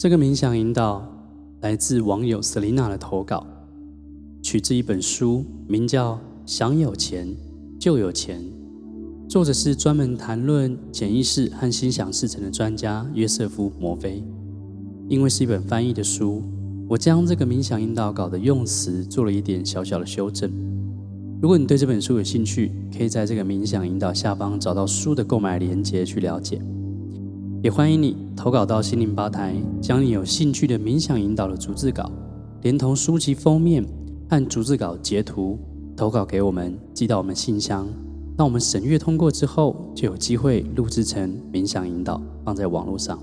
这个冥想引导来自网友 Selina 的投稿，取自一本书，名叫《想有钱就有钱》，作者是专门谈论潜意识和心想事成的专家约瑟夫·摩菲。因为是一本翻译的书，我将这个冥想引导稿的用词做了一点小小的修正。如果你对这本书有兴趣，可以在这个冥想引导下方找到书的购买链接去了解。也欢迎你投稿到心灵吧台，将你有兴趣的冥想引导的逐字稿，连同书籍封面和逐字稿截图投稿给我们，寄到我们信箱。那我们审阅通过之后，就有机会录制成冥想引导，放在网络上。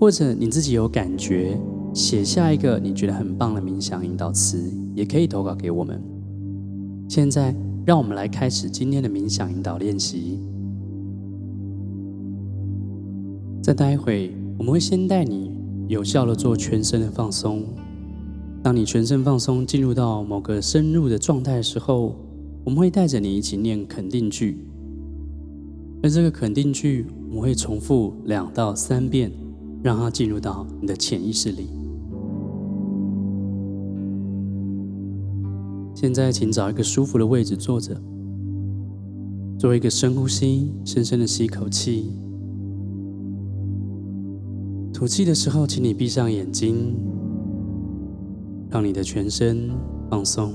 或者你自己有感觉，写下一个你觉得很棒的冥想引导词，也可以投稿给我们。现在，让我们来开始今天的冥想引导练习。再待会，我们会先带你有效地做全身的放松。当你全身放松，进入到某个深入的状态的时候，我们会带着你一起念肯定句。而这个肯定句，我们会重复两到三遍，让它进入到你的潜意识里。现在，请找一个舒服的位置坐着，做一个深呼吸，深深的吸一口气。吐气的时候，请你闭上眼睛，让你的全身放松。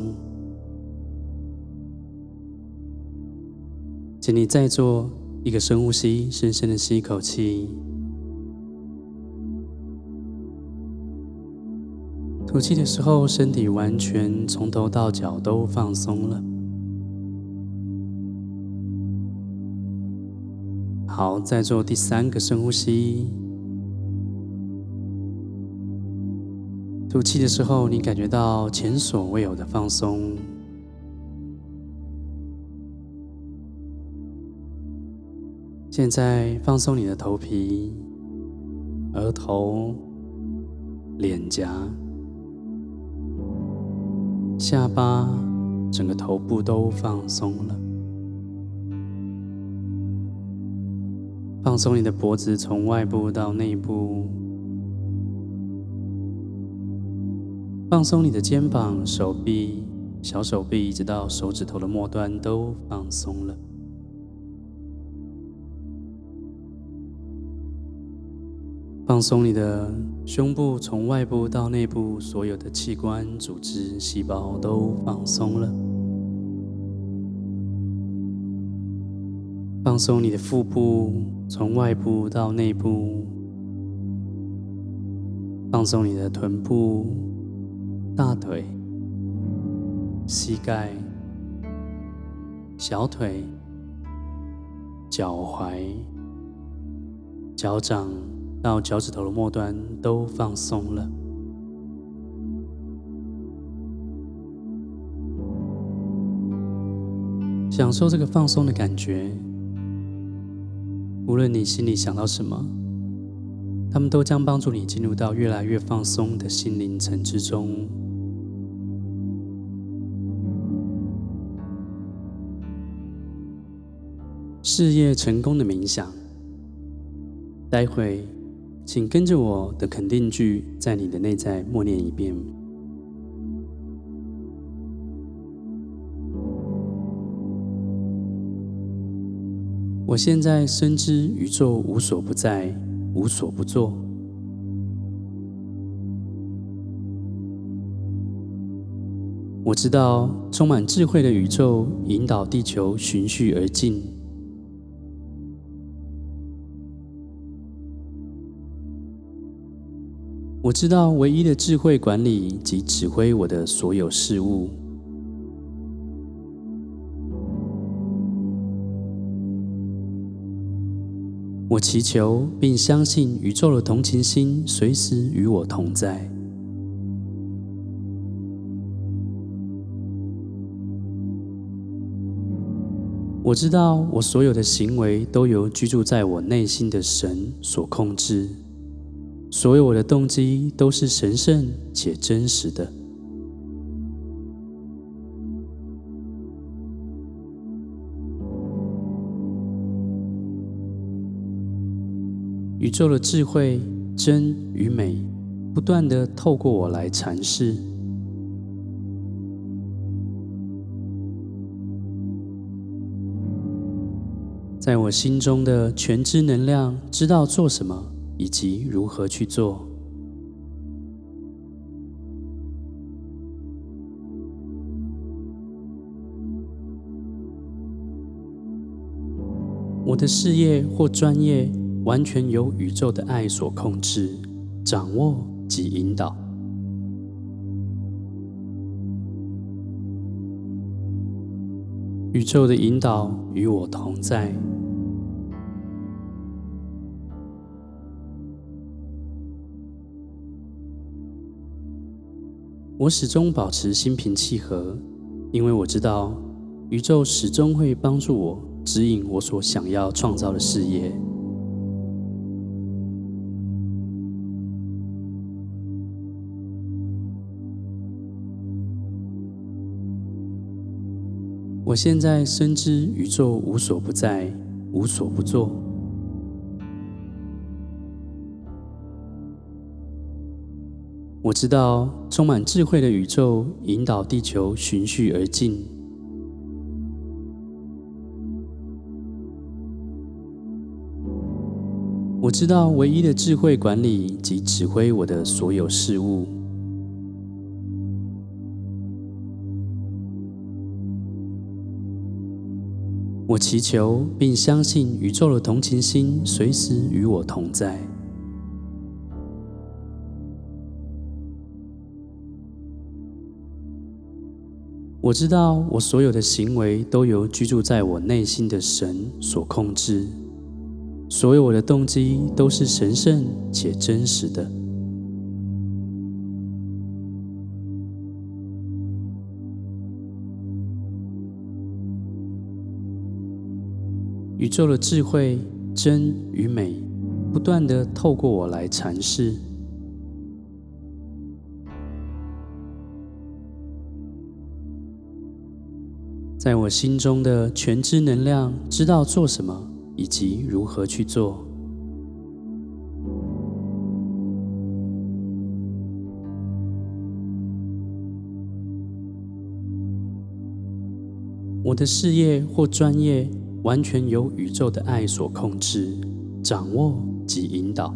请你再做一个深呼吸，深深的吸一口气。吐气的时候，身体完全从头到脚都放松了。好，再做第三个深呼吸。吐气的时候，你感觉到前所未有的放松。现在放松你的头皮、额头、脸颊、下巴，整个头部都放松了。放松你的脖子，从外部到内部。放松你的肩膀、手臂、小手臂，一直到手指头的末端都放松了。放松你的胸部，从外部到内部，所有的器官、组织、细胞都放松了。放松你的腹部，从外部到内部。放松你的臀部。大腿、膝盖、小腿、脚踝、脚掌到脚趾头的末端都放松了。享受这个放松的感觉。无论你心里想到什么，他们都将帮助你进入到越来越放松的心灵层之中。事业成功的冥想，待会请跟着我的肯定句，在你的内在默念一遍。我现在深知宇宙无所不在，无所不作。我知道充满智慧的宇宙引导地球循序而进。我知道唯一的智慧管理及指挥我的所有事物。我祈求并相信宇宙的同情心随时与我同在。我知道我所有的行为都由居住在我内心的神所控制。所有我的动机都是神圣且真实的。宇宙的智慧真与美不断的透过我来阐释。在我心中的全知能量知道做什么以及如何去做。我的事业或专业完全由宇宙的爱所控制、掌握及引导。宇宙的引导与我同在。我始终保持心平气和，因为我知道宇宙始终会帮助我，指引我所想要创造的事业。我现在深知宇宙无所不在，无所不作。我知道充满智慧的宇宙引导地球循序而进。我知道唯一的智慧管理及指挥我的所有事物。我祈求并相信宇宙的同情心随时与我同在。我知道，我所有的行为都由居住在我内心的神所控制，所有我的动机都是神圣且真实的。宇宙的智慧、真与美，不断地透过我来阐释。在我心中的全知能量知道做什么以及如何去做。我的事业或专业完全由宇宙的爱所控制、掌握及引导。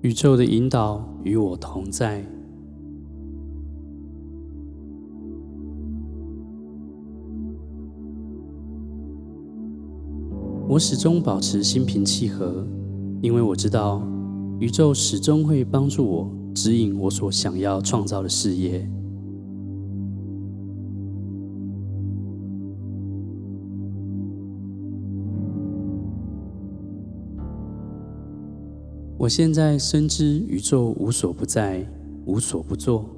宇宙的引导与我同在。我始终保持心平气和，因为我知道宇宙始终会帮助我，指引我所想要创造的事业。我现在深知宇宙无所不在，无所不作。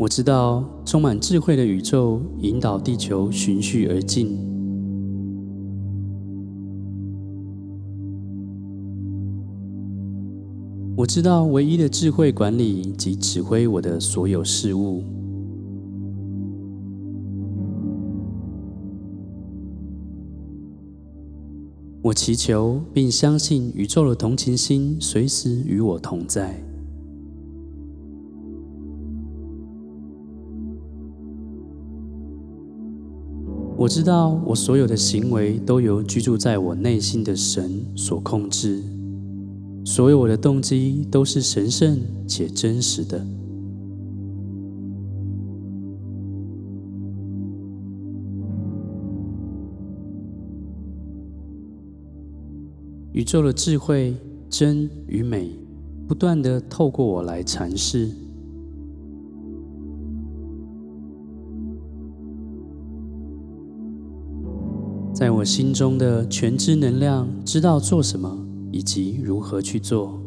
我知道充满智慧的宇宙引导地球循序而进。我知道唯一的智慧管理及指挥我的所有事物。我祈求并相信宇宙的同情心随时与我同在。我知道，我所有的行为都由居住在我内心的神所控制，所有我的动机都是神圣且真实的。宇宙的智慧、真与美，不断地透过我来阐释。在我心中的全知能量知道做什么以及如何去做。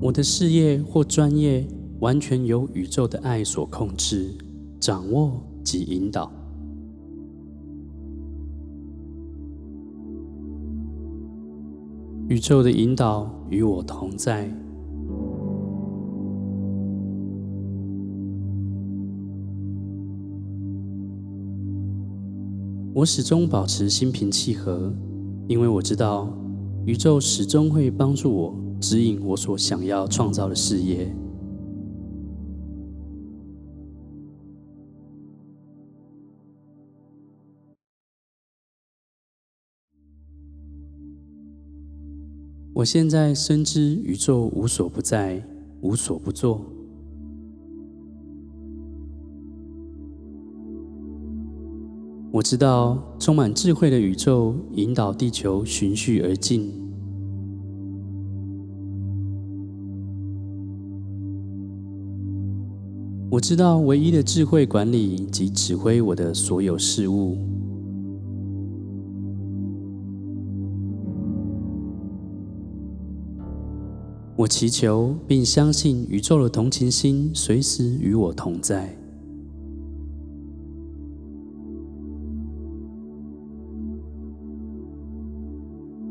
我的事业或专业完全由宇宙的爱所控制、掌握及引导。宇宙的引导与我同在。我始终保持心平气和，因为我知道宇宙始终会帮助我，指引我所想要创造的事业。我现在深知宇宙无所不在，无所不作。我知道充满智慧的宇宙引导地球循序而进。我知道唯一的智慧管理及指挥我的所有事物。我祈求并相信宇宙的同情心随时与我同在。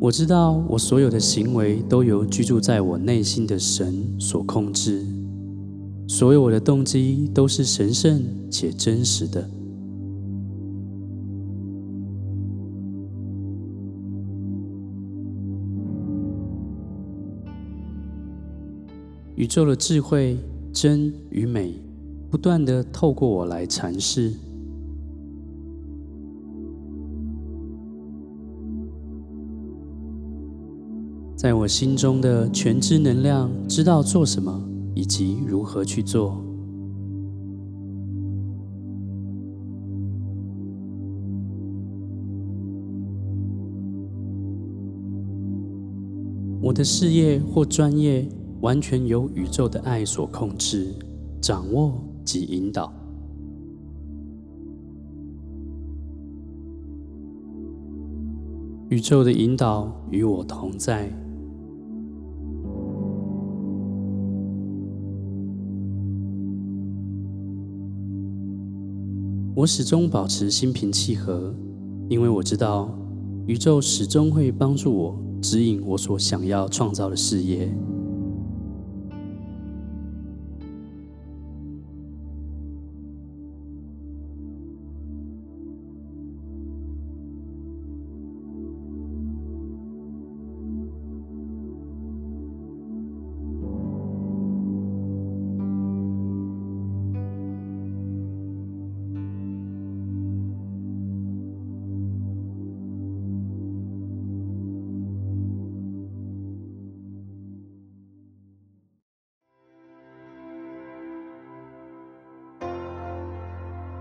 我知道，我所有的行为都由居住在我内心的神所控制，所有我的动机都是神圣且真实的。宇宙的智慧、真与美，不断地透过我来阐释。在我心中的全知能量知道做什么以及如何去做。我的事业或专业完全由宇宙的爱所控制、掌握及引导。宇宙的引导与我同在。我始终保持心平气和，因为我知道宇宙始终会帮助我，指引我所想要创造的事业。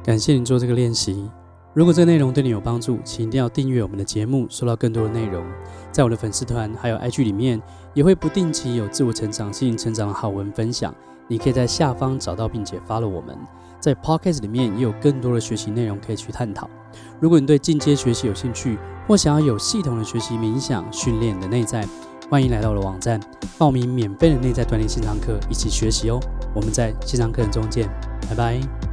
感谢你做这个练习。如果这个内容对你有帮助，请一定要订阅我们的节目，收到更多的内容。在我的粉丝团还有 IG 里面，也会不定期有自我成长、心灵成长的好文分享。你可以在下方找到并且发了我们。在 Podcast 里面也有更多的学习内容可以去探讨。如果你对进阶学习有兴趣，或想要有系统的学习冥想训练你的内在，欢迎来到我的网站报名免费的内在锻炼线上课，一起学习哦。我们在线上课程中见，拜拜。